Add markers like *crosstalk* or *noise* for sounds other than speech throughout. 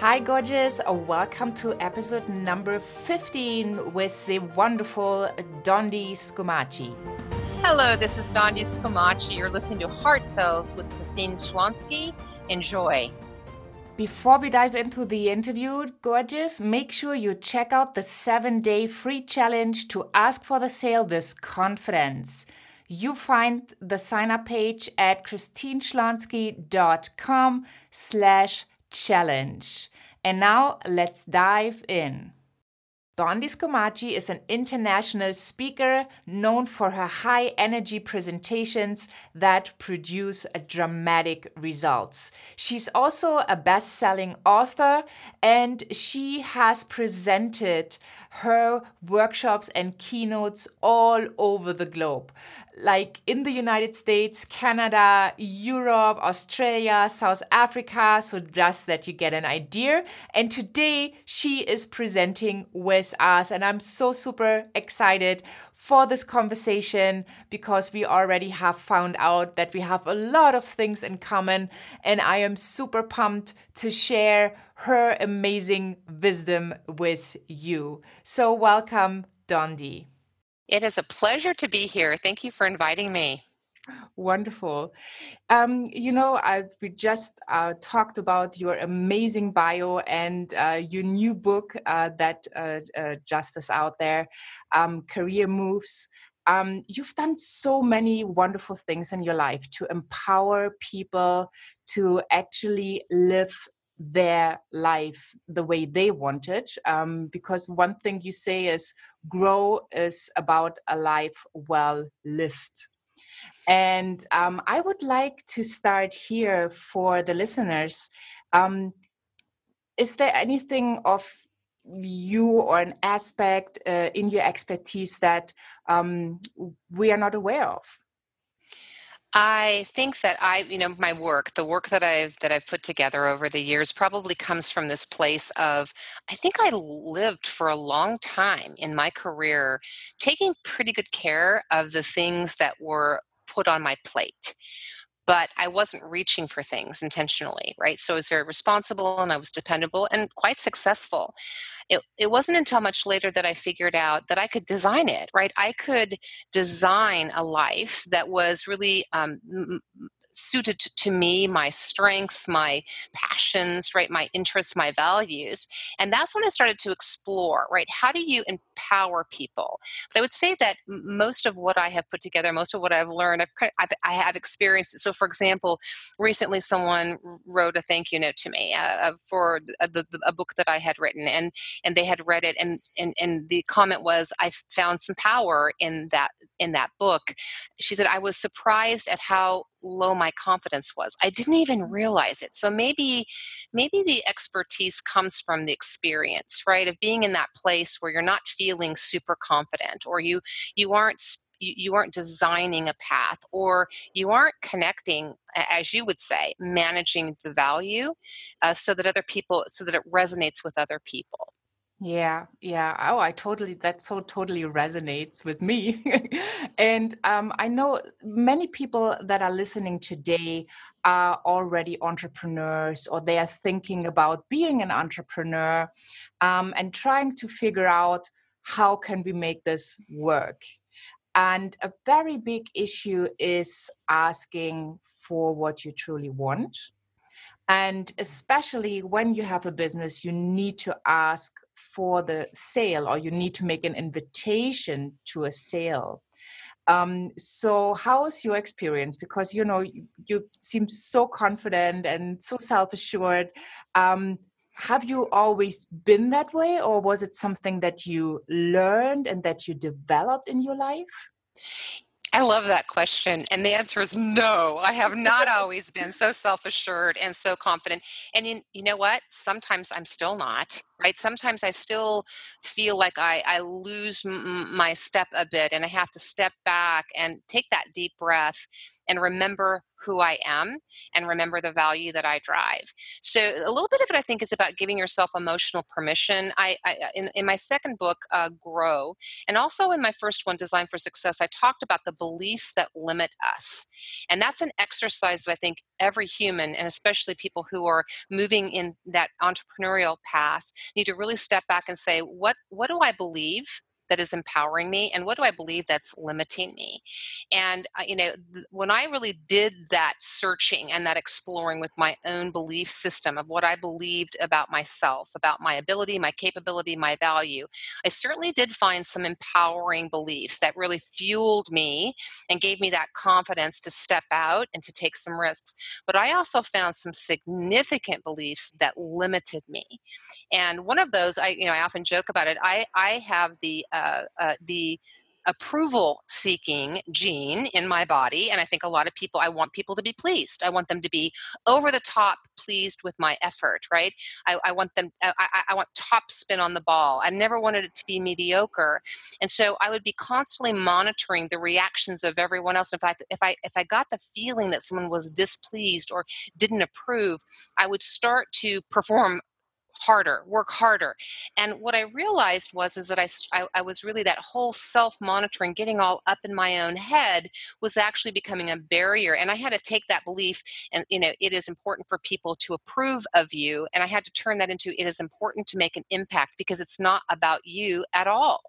Hi, gorgeous. Welcome to episode number 15 with the wonderful Dondi Scumaci. Hello, this is Dondi Scumaci. You're listening to Heart Sells with Christine Schlonski. Enjoy. Before we dive into the interview, gorgeous, make sure you check out the seven day free challenge to ask for the sale with confidence. You find the sign up page at christineschlonski.com slash challenge. And now let's dive in. Dondi Scumaci is an international speaker known for her high energy presentations that produce dramatic results. She's also a best selling author and she has presented her workshops and keynotes all over the globe, like in the United States, Canada, Europe, Australia, South Africa, so just that you get an idea. And today she is presenting with us. And I'm so super excited for this conversation because we already have found out that we have a lot of things in common. And I am super pumped to share her amazing wisdom with you. So, welcome, Dondi. It is a pleasure to be here. Thank you for inviting me. Wonderful. Um, you know, I, we just uh, talked about your amazing bio and uh, your new book uh, that uh, uh, just is out there, um, Career Moves. Um, you've done so many wonderful things in your life to empower people to actually live their life the way they want it. Um, because one thing you say is grow is about a life well lived. And um, I would like to start here for the listeners. Um, is there anything of you or an aspect uh, in your expertise that um, we are not aware of? I think that I, you know, my work, the work that I've that I've put together over the years probably comes from this place of I think I lived for a long time in my career taking pretty good care of the things that were put on my plate but I wasn't reaching for things intentionally, right? So I was very responsible and I was dependable and quite successful. It, it wasn't until much later that I figured out that I could design it, right? I could design a life that was really um, suited to me, my strengths, my passions, right, my interests, my values. And that's when I started to explore, right, how do you empower people? But I would say that most of what I have put together, most of what I've learned, I've, I've I have experienced. So, for example, recently someone wrote a thank you note to me uh, for a, the, a book that I had written, and and they had read it, and and and the comment was, I found some power in that in that book. She said, I was surprised at how low my confidence was. I didn't even realize it. So maybe maybe the expertise comes from the experience right of being in that place where you're not feeling super confident or you you aren't you, you aren't designing a path or you aren't connecting as you would say managing the value uh, so that other people so that it resonates with other people yeah, yeah. Oh, I totally, that so totally resonates with me. *laughs* and um, I know many people that are listening today are already entrepreneurs or they are thinking about being an entrepreneur um, and trying to figure out how can we make this work. And a very big issue is asking for what you truly want. And especially when you have a business, you need to ask for the sale or you need to make an invitation to a sale. Um, so how is your experience? Because you know you, you seem so confident and so self-assured. Um, have you always been that way, or was it something that you learned and that you developed in your life? I love that question. And the answer is no. I have not *laughs* always been so self assured and so confident. And you, you know what? Sometimes I'm still not, right? Sometimes I still feel like I, I lose m- my step a bit and I have to step back and take that deep breath and remember who I am and remember the value that I drive. So a little bit of it, I think, is about giving yourself emotional permission. I, I in, in my second book, uh, Grow, and also in my first one, Design for Success, I talked about the beliefs that limit us, and that's an exercise that I think every human, and especially people who are moving in that entrepreneurial path, need to really step back and say, what what do I believe? That is empowering me and what do i believe that's limiting me? And uh, you know th- when i really did that searching and that exploring with my own belief system of what i believed about myself about my ability my capability my value i certainly did find some empowering beliefs that really fueled me and gave me that confidence to step out and to take some risks. But i also found some significant beliefs that limited me. And one of those i you know i often joke about it i i have the uh, Uh, uh, the approval seeking gene in my body and i think a lot of people i want people to be pleased. I want them to be over the top pleased with my effort right? I, I want them I, I, want top spin on the ball. I never wanted it to be mediocre and so i would be constantly monitoring the reactions of everyone else. In fact if i if i got the feeling that someone was displeased or didn't approve i would start to perform harder work harder. And what i realized was is that I, I, I was really that whole self-monitoring getting all up in my own head was actually becoming a barrier. And i had to take that belief and you know it is important for people to approve of you and i had to turn that into it is important to make an impact because it's not about you at all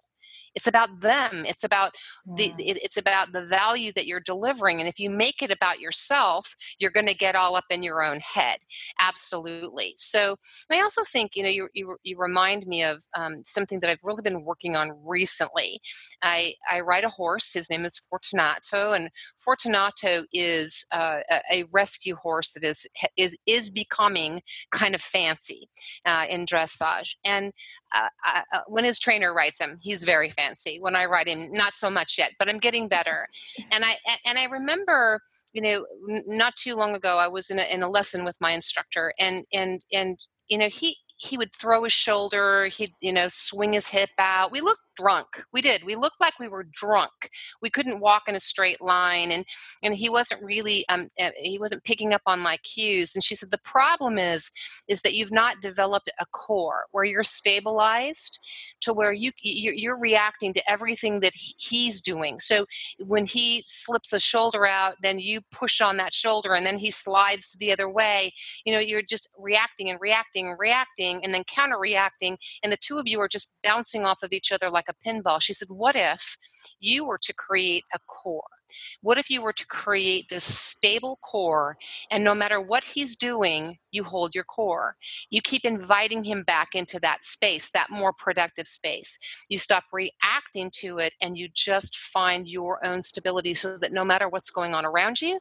it's about them it's about the it's about the value that you're delivering and if you make it about yourself you're going to get all up in your own head absolutely. So i also think you know you, you, you remind me of um, something that i've really been working on recently. I i ride a horse his name is fortunato and fortunato is uh, a rescue horse that is is is becoming kind of fancy uh, in dressage and uh, uh when his trainer rides him he's very fancy. When I write in, not so much yet, but I'm getting better. And I and I remember, you know, not too long ago, I was in a, in a lesson with my instructor, and and and you know, he he would throw his shoulder, he'd you know swing his hip out. We looked drunk. We did. We looked like we were drunk. We couldn't walk in a straight line, and and he wasn't really um eh, he wasn't picking up on my cues. And she said the problem is is that you've not developed a core where you're stabilized to where you you're reacting to everything that he's doing. So when he slips a shoulder out, then you push on that shoulder, and then he slides the other way. You know, you're just reacting and reacting and reacting, and then counter reacting, and the two of you are just bouncing off of each other like a pinball. She said, What if you were to create a core? What if you were to create this stable core and no matter what he's doing, you hold your core? You keep inviting him back into that space, that more productive space. You stop reacting to it and you just find your own stability so that no matter what's going on around you,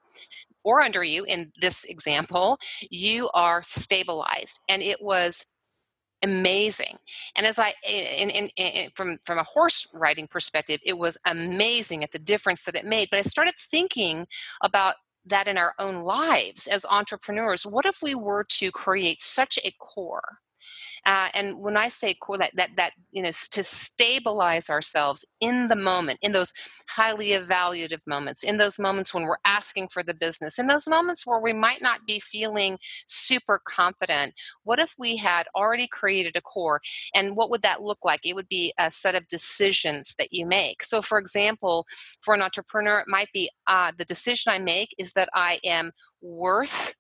or under you in this example, you are stabilized. And it was amazing. And as i in, in, in, from from a horse riding perspective it was amazing at the difference that it made. But i started thinking about that in our own lives as entrepreneurs. What if we were to create such a core uh, and when I say core, that, that that you know to stabilize ourselves in the moment, in those highly evaluative moments, in those moments when we're asking for the business, in those moments where we might not be feeling super confident. What if we had already created a core, and what would that look like? It would be a set of decisions that you make. So, for example, for an entrepreneur, it might be uh, the decision I make is that I am worth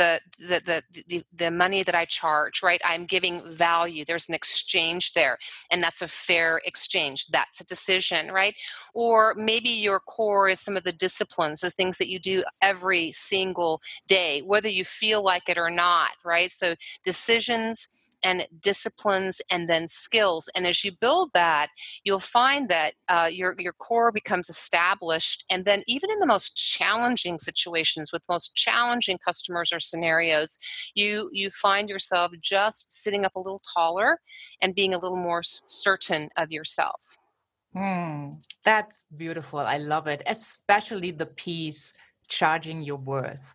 the, the the the the money that I charge, right? I'm giving value. There's an exchange there, and that's a fair exchange. That's a decision, right? Or maybe your core is some of the disciplines, the things that you do every single day, whether you feel like it or not, right? So decisions and disciplines and then skills. And as you build that, you'll find that uh, your, your core becomes established. And then, even in the most challenging situations with most challenging customers or scenarios, you, you find yourself just sitting up a little taller and being a little more certain of yourself. Hmm, that's beautiful. I love it, especially the piece charging your worth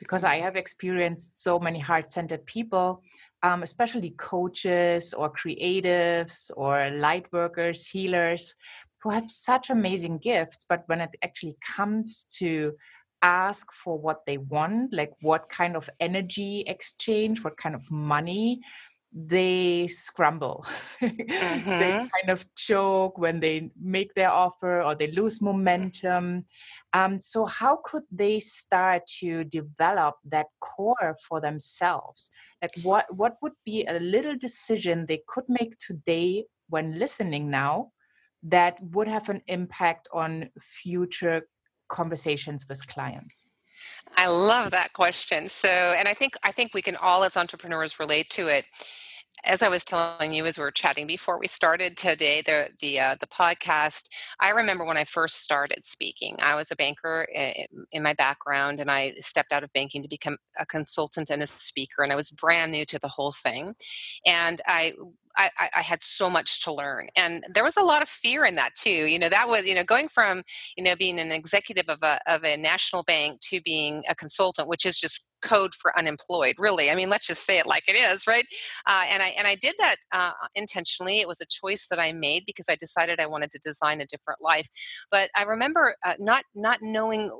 because I have experienced so many heart centered people um, especially coaches or creatives or light workers, healers, who have such amazing gifts. But when it actually comes to ask for what they want, like what kind of energy exchange, what kind of money, they scramble. *laughs* mm-hmm. they kind of choke when they make their offer or they lose momentum. Um, so, how could they start to develop that core for themselves? Like, what what would be a little decision they could make today when listening now that would have an impact on future conversations with clients? I love that question. So, and I think I think we can all as entrepreneurs relate to it as I was telling you as we were chatting before we started today, the the uh, the podcast, I remember when I first started speaking. I was a banker in, in, my background, and I stepped out of banking to become a consultant and a speaker, and I was brand new to the whole thing. And I I, I, had so much to learn and there was a lot of fear in that too you know that was you know going from you know being an executive of a, of a national bank to being a consultant which is just code for unemployed really i mean let's just say it like it is right? Uh, and i and i did that uh, intentionally it was a choice that i made because i decided i wanted to design a different life but i remember uh, not not knowing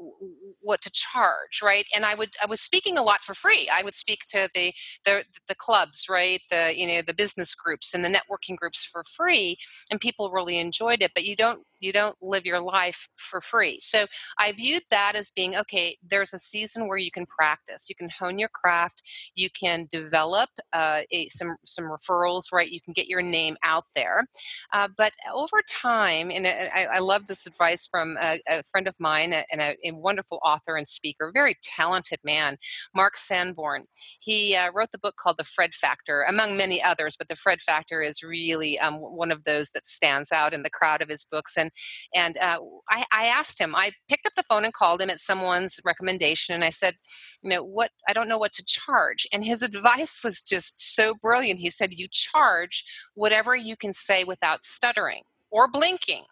what to charge right? And i would i was speaking a lot for free. I would speak to the the, the clubs right? The you know the business groups and the networking groups for free and people really enjoyed it but you don't you don't live your life for free. So i viewed that as being okay there's a season where you can practice. You can hone your craft. You can develop uh, a, some some referrals right? You can get your name out there. Uh, but over time and I, I, love this advice from a, a friend of mine and a, a, wonderful author and speaker very talented man mark sanborn he uh, wrote the book called the fred factor among many others but the fred factor is really um, one of those that stands out in the crowd of his books and and uh, I, I asked him i picked up the phone and called him at someone's recommendation and i said you know what I don't know what to charge. And his *laughs* advice was just so brilliant. He said, You charge whatever you can say without stuttering or blinking.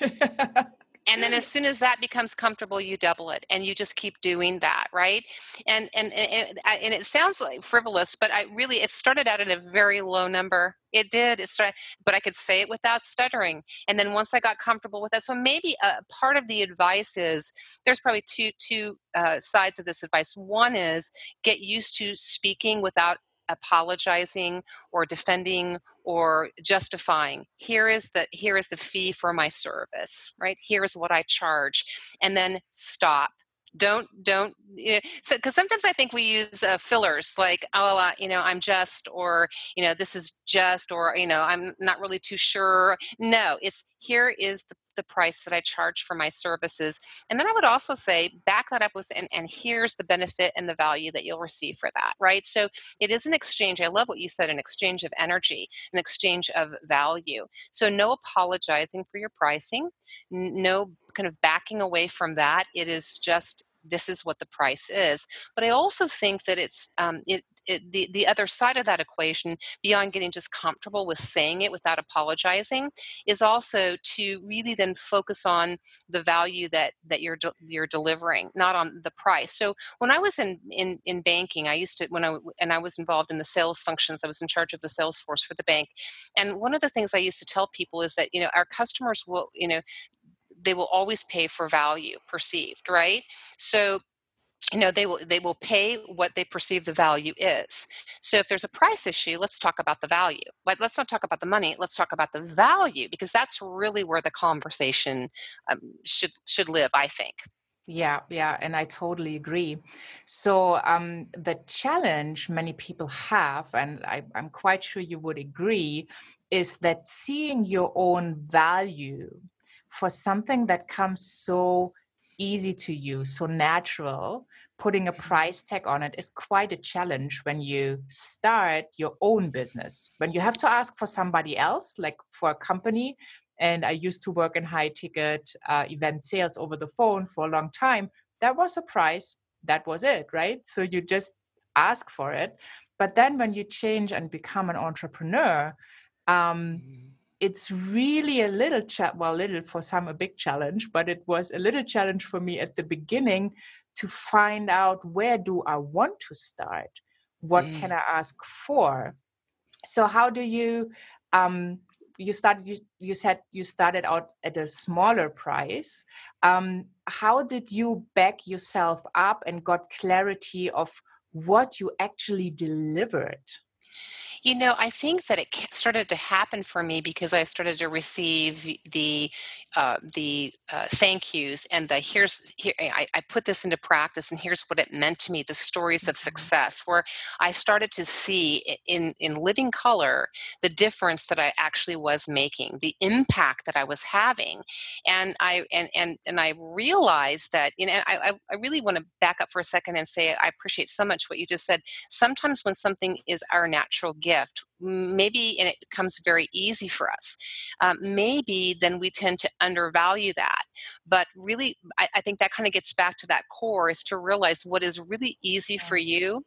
*laughs* and then as soon as that becomes comfortable you double it and you just keep doing that right? And and and, and it sounds like frivolous but i really it started out at a very low number. It did it started but i could say it without stuttering. And then once i got comfortable with that so maybe a part of the advice is there's probably two two uh, sides of this advice. One is get used to speaking without apologizing or defending or justifying here is the here is the fee for my service right? Here's what i charge and then stop don't don't you know, so because sometimes i think we use uh, fillers like oh you know i'm just or you know this is just or you know i'm not really too sure no it's here is the the price that I charge for my services. And then I would also say, back that up with, and, and here's the benefit and the value that you'll receive for that, right? So it is an exchange. I love what you said an exchange of energy, an exchange of value. So no apologizing for your pricing, no kind of backing away from that. It is just this is what the price is. But I also think that it's um, it, it, the the other side of that equation, beyond getting just comfortable with saying it without apologizing, is also to really then focus on the value that that you're de- you're delivering, not on the price. So when I was in in in banking, I used to when I and I was involved in the sales functions. I was in charge of the sales force for the bank, and one of the things I used to tell people is that you know our customers will you know they will always pay for value perceived, right? So you know they will they will pay what they perceive the value is so if there's a price issue let's talk about the value but let's not talk about the money let's talk about the value because that's really where the conversation um, should should live i think yeah, yeah, and I totally agree. So, um, the challenge many people have, and I, I'm quite sure you would agree, is that seeing your own value for something that comes so easy to you, so natural, putting a mm-hmm. price tag on it is quite a challenge when you start your own business. When you have to ask for somebody else, like for a company, and I used to work in high ticket uh, event sales over the phone for a long time, that was a price. That was it, right? So you just ask for it. But then when you change and become an entrepreneur, um, mm-hmm it's really a little chat well little for some a big challenge but it was a little challenge for me at the beginning to find out where do i want to start? What mm. can i ask for? So how do you um you started you, you said you started out at a smaller price. Um, how did you back yourself up and got clarity of what you actually delivered you know, I think that it started to happen for me because I started to receive the uh, the uh, thank yous and the here's here I, I, put this into practice and here's what it meant to me. The stories of mm-hmm. success, where I started to see in in living color the difference that I actually was making, the impact that I was having, and I and and and I realized that you know I I really want to back up for a second and say I appreciate so much what you just said. Sometimes when something is our natural gift gift maybe and it becomes very easy for us. Um, maybe then we tend to undervalue that but really I, I think that kind of gets back to that core is to realize what is really easy for you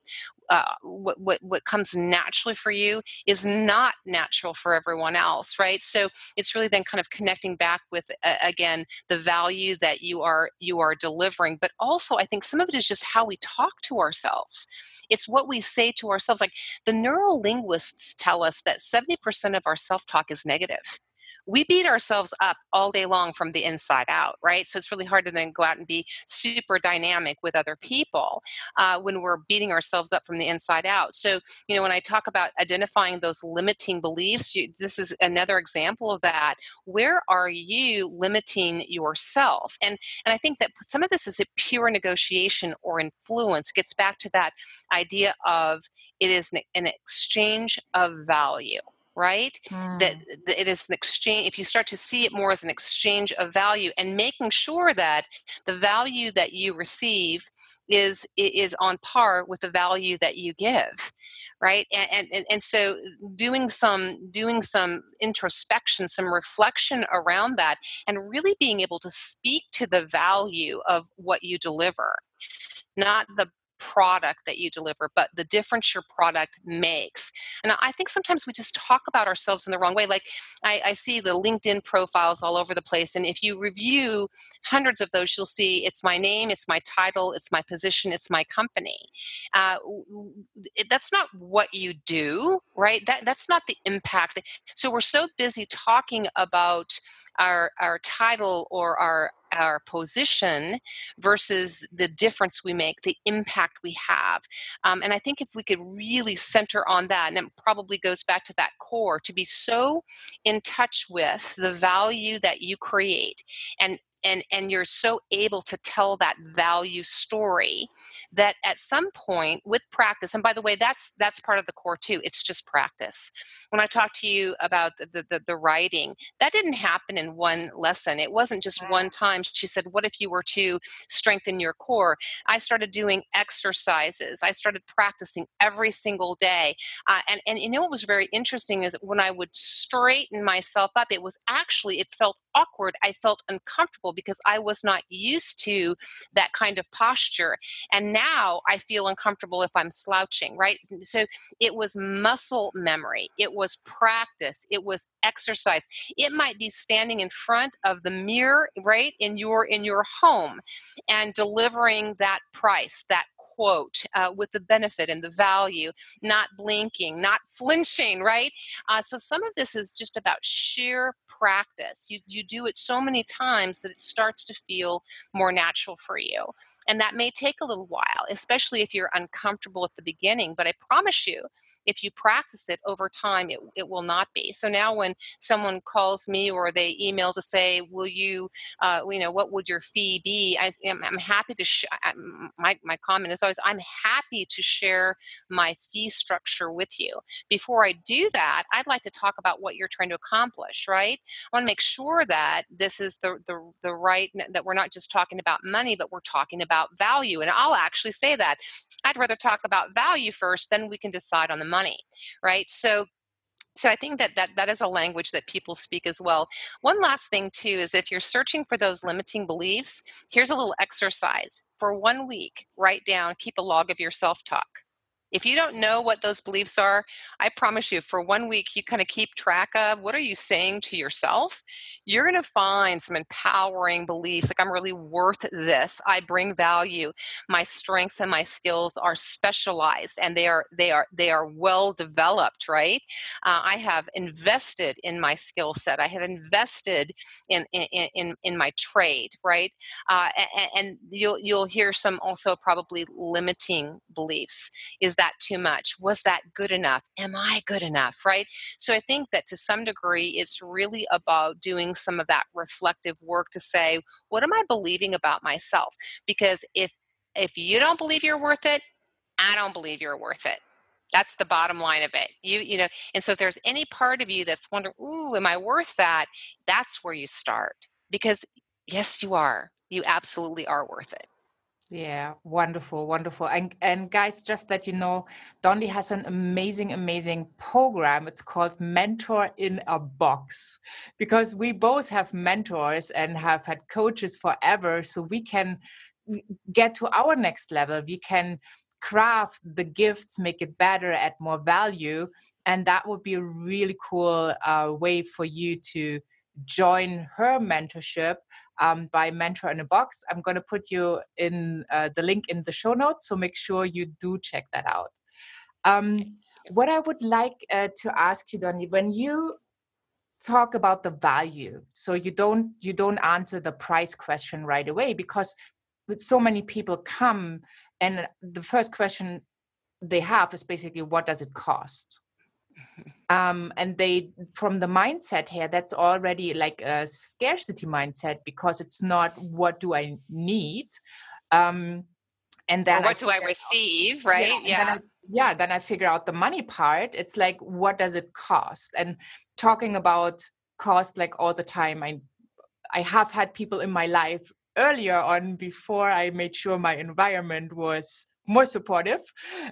uh, what, what what comes naturally for you is not natural for everyone else right? So it's really then kind of connecting back with uh, again the value that you are you are delivering but also i think some of it is just how we talk to ourselves. It's what we say to ourselves like the neurolinguists tell us that 70% of our self-talk is negative we beat ourselves up all day long from the inside out, right? So it's really hard to then go out and be super dynamic with other people uh, when we're beating ourselves up from the inside out. So, you know, when I talk about identifying those limiting beliefs, you, this is another example of that. Where are you limiting yourself? And and I think that some of this is a pure negotiation or influence. Gets back to that idea of it is an, an exchange of value right mm. that, that it is an exchange if you start to see it more as an exchange of value and making sure that the value that you receive is is on par with the value that you give right and and, and so doing some doing some introspection some reflection around that and really being able to speak to the value of what you deliver not the product that you deliver, but the difference your product makes. And I think sometimes we just talk about ourselves in the wrong way. Like I, I, see the LinkedIn profiles all over the place. And if you review hundreds of those, you'll see it's my name, it's my title, it's my position, it's my company. Uh, that's not what you do, right? That, that's not the impact. So we're so busy talking about our, our title or our our position versus the difference we make, the impact we have. Um, and I think if we could really center on that, and it probably goes back to that core, to be so in touch with the value that you create and and and you're so able to tell that value story that at some point with practice and by the way that's that's part of the core too it's just practice. When i talked to you about the the, the writing that didn't happen in one lesson it wasn't just one time. She said what if you were to strengthen your core? I started doing exercises i started practicing every single day uh, and and you know what was very interesting is when i would straighten myself up it was actually it felt awkward i felt uncomfortable because I was not used to that kind of posture. And now I feel uncomfortable if I'm slouching, right? So it was muscle memory, it was practice, it was exercise. It might be standing in front of the mirror, right, in your in your home and delivering that price, that quote uh, with the benefit and the value, not blinking, not flinching, right? Uh, so some of this is just about sheer practice. You, you do it so many times that it starts to feel more natural for you. And that may take a little while, especially if you're uncomfortable at the beginning. But I promise you, if you practice it over time, it, it will not be. So now when someone calls me or they email to say, will you, uh, you know, what would your fee be? I, am happy to, sh- my, my comment is always, I'm happy to share my fee structure with you. Before I do that, I'd like to talk about what you're trying to accomplish, right? I want to make sure that this is the, the, the right, that we're not just talking about money, but we're talking about value. And I'll actually say that. I'd rather talk about value first, then we can decide on the money, right? So so i think that, that that is a language that people speak as well one last thing too is if you're searching for those limiting beliefs here's a little exercise for one week write down keep a log of your self-talk if you don't know what those beliefs are, I promise you, for one week, you kind of keep track of what are you saying to yourself. You're going to find some empowering beliefs like I'm really worth this. I bring value. My strengths and my skills are specialized, and they are they are they are well developed. Right? Uh, I have invested in my skill set. I have invested in in in, in my trade. Right? Uh, and, and you'll you'll hear some also probably limiting beliefs. Is that that too much? Was that good enough? Am I good enough? Right? So I think that to some degree, it's really about doing some of that reflective work to say, what am I believing about myself? Because if if you don't believe you're worth it, I don't believe you're worth it. That's the bottom line of it. You you know, and so if there's any part of you that's wondering, ooh, am I worth that? That's where you start. Because yes, you are. You absolutely are worth it. Yeah, wonderful, wonderful. And and guys, just that you know, Dondi has an amazing, amazing program. It's called Mentor in a Box. Because we both have mentors and have had coaches forever. So we can get to our next level. We can craft the gifts, make it better, add more value. And that would be a really cool uh, way for you to join her mentorship um, by Mentor in a Box. I'm going to put you in uh, the link in the show notes, so make sure you do check that out. Um, what I would like uh, to ask you, Donny, when you talk about the value, so you don't you don't answer the price question right away because with so many people come and the first question they have is basically what does it cost um, and they from the mindset here that's already like a scarcity mindset because it's not what do i need? Um, and then or what I do i receive right? yeah, yeah. Then I, yeah then i figure out the money part. It's like what does it cost? And talking about cost like all the time i i have had people in my life earlier on before i made sure my environment was more supportive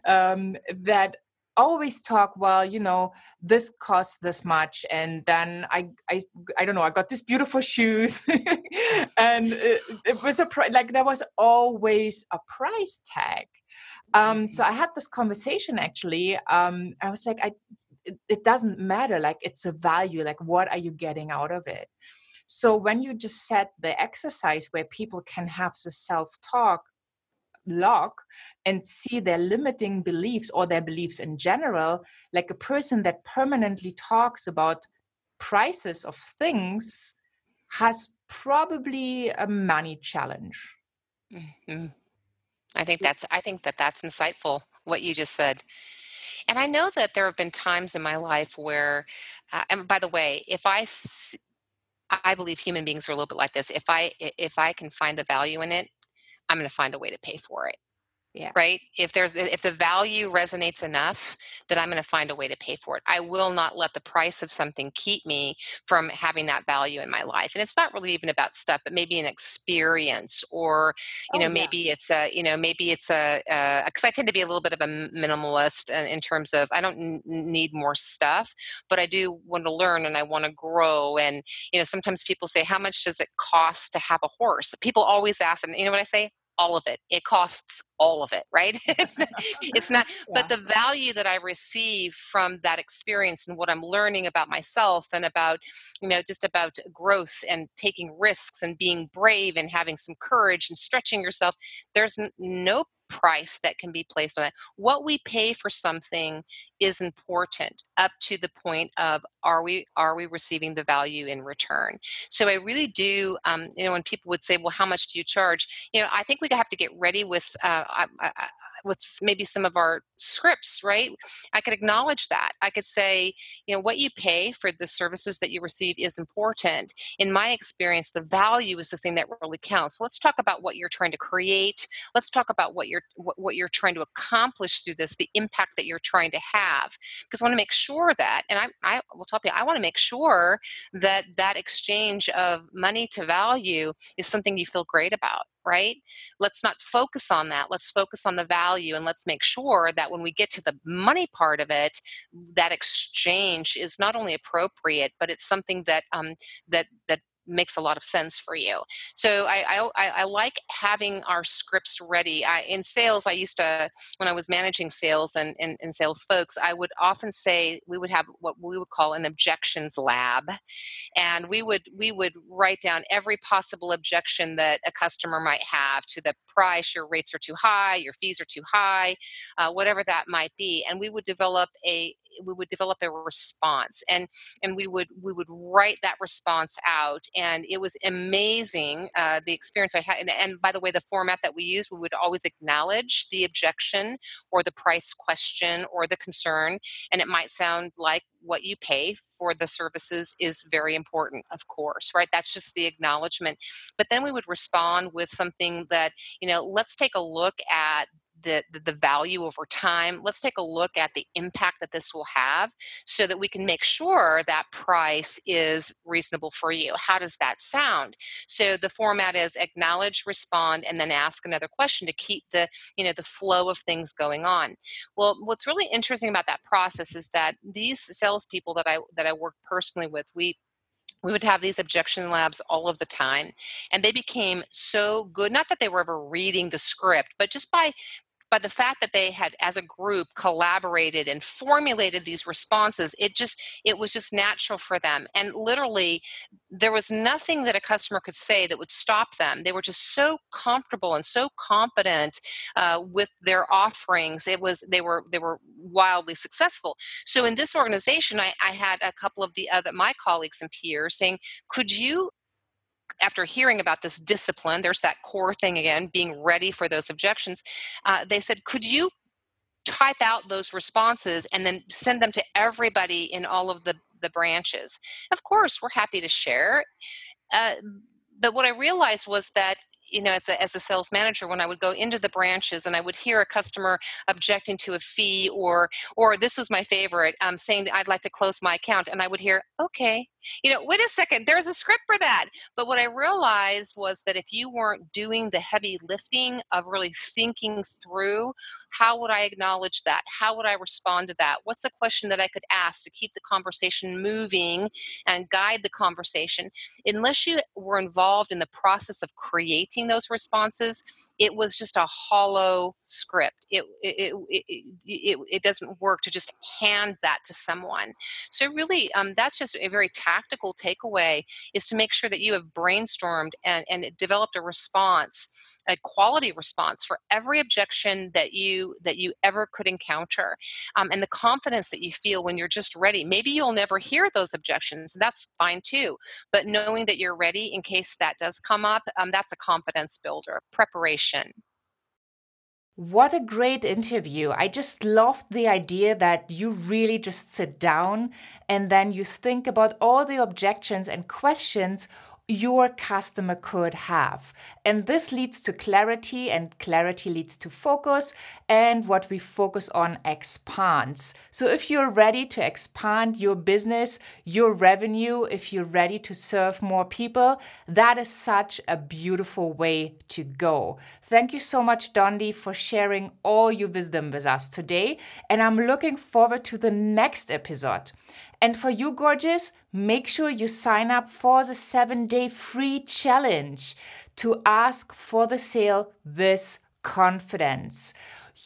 um, that always talk well you know this costs this much and then i i i don't know i got these beautiful shoes *laughs* and it, it, was a like there was always a price tag. Um so i had this conversation actually um i was like i it, it doesn't matter like it's a value like what are you getting out of it? So when you just set the exercise where people can have the self talk log and see their limiting beliefs or their beliefs in general, like a person that permanently talks about prices of things has probably a money challenge. Mm-hmm. I think that's I think that that's insightful what you just said. And I know that there have been times in my life where, uh, and by the way, if I I believe human beings are a little bit like this. If I if I can find the value in it, I'm going to find a way to pay for it yeah. right? If there's if the value resonates enough that i'm going to find a way to pay for it. I will not let the price of something keep me from having that value in my life and it's not really even about stuff but maybe an experience or you oh, know oh, maybe yeah. it's a you know maybe it's a uh, because i tend to be a little bit of a minimalist in terms of i don't n- need more stuff but i do want to learn and i want to grow and you know sometimes people say how much does it cost to have a horse? People always ask and you know what i say all of it. It costs all of it, right? *laughs* it's not, it's not *laughs* yeah. but the value that I receive from that experience and what I'm learning about myself and about, you know, just about growth and taking risks and being brave and having some courage and stretching yourself, there's no price that can be placed on that. What we pay for something is important up to the point of are we are we receiving the value in return? So I really do. Um, you know, when people would say, "Well, how much do you charge?" You know, I think we have to get ready with uh, I, I, with maybe some of our scripts, right? I could acknowledge that. I could say, you know, what you pay for the services that you receive is important. In my experience, the value is the thing that really counts. So let's talk about what you're trying to create. Let's talk about what you're what, what you're trying to accomplish through this, the impact that you're trying to have. Because I want to make sure that, and I, I will tell you, I want to make sure that that exchange of money to value is something you feel great about right? Let's not focus on that. Let's focus on the value and let's make sure that when we get to the money part of it, that exchange is not only appropriate, but it's something that um, that that makes a lot of sense for you. So I, I, I like having our scripts ready. I, in sales, I used to, when I was managing sales and, and, and sales folks, I would often say we would have what we would call an objections lab. And we would, we would write down every possible objection that a customer might have to the price, your rates are too high, your fees are too high, uh, whatever that might be. And we would develop a, we would develop a response and and we would we would write that response out and it was amazing uh, the experience i had and, and by the way the format that we used we would always acknowledge the objection or the price question or the concern and it might sound like what you pay for the services is very important of course right? That's just the acknowledgement. But then we would respond with something that you know let's take a look at the, the, the value over time. Let's take a look at the impact that this will have so that we can make sure that price is reasonable for you. How does that sound? So the format is acknowledge, respond, and then ask another question to keep the, you know, the flow of things going on. Well, what's really interesting about that process is that these salespeople that I that I work personally with, we we would have these objection labs all of the time and they became so good not that they were ever reading the script but just by but the fact that they had as a group collaborated and formulated these responses it just it was just natural for them. And literally there was nothing that a customer could say that would stop them. They were just so comfortable and so confident uh, with their offerings. It was they were they were wildly successful. So in this organization I, I had a couple of the other my colleagues and peers saying could you after hearing about this discipline, there's that core thing again, being ready for those objections. Uh, they said, could you type out those responses and then send them to everybody in all of the, the branches? Of course, we're happy to share. Uh, but what I realized was that you know, as a, as a sales manager, when I would go into the branches and I would hear a customer objecting to a fee, or or this was my favorite, um, saying I'd like to close my account, and I would hear, okay, you know, wait a second, there's a script for that. But what I realized was that if you weren't doing the heavy lifting of really thinking through, how would I acknowledge that? How would I respond to that? What's a question that I could ask to keep the conversation moving and guide the conversation? Unless you were involved in the process of creating those responses, it was just a hollow script. It, it, it, it, it doesn't work to just hand that to someone. So, really, um, that's just a very tactical takeaway is to make sure that you have brainstormed and, and developed a response a quality response for every objection that you that you ever could encounter um, and the confidence that you feel when you're just ready. Maybe you'll never hear those objections that's fine too but knowing that you're ready in case that does come up um, that's a confidence builder. Preparation what a great interview. I just loved the idea that you really just sit down and then you think about all the objections and questions your customer could have. And this leads to clarity, and clarity leads to focus, and what we focus on expands. So, if you're ready to expand your business, your revenue, if you're ready to serve more people, that is such a beautiful way to go. Thank you so much, Dondi, for sharing all your wisdom with us today. And I'm looking forward to the next episode. And for you, gorgeous, make sure you sign up for the seven day free challenge to ask for the sale with confidence.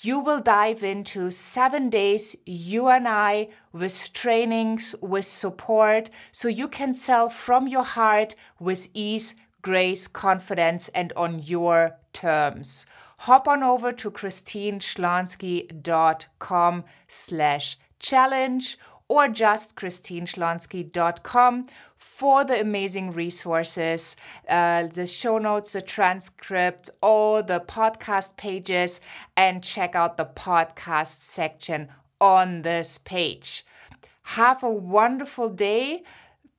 You will dive into seven days, you and I, with trainings, with support, so you can sell from your heart with ease, grace, confidence, and on your terms. Hop on over to christineschlonski.com slash challenge or just christineschlonski.com for the amazing resources, uh, the show notes, the transcript, all the podcast pages, and check out the podcast section on this page. Have a wonderful day.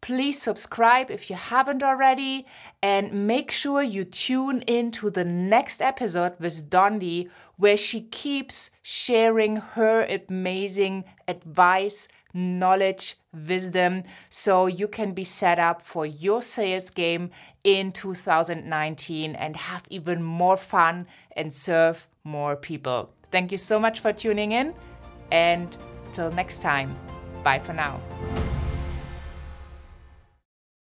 Please subscribe if you haven't already, and make sure you tune in to the next episode with Dondi, where she keeps sharing her amazing advice knowledge, wisdom, so you can be set up for your sales game in 2019 and have even more fun and serve more people. Thank you so much for tuning in, and till next time, bye for now.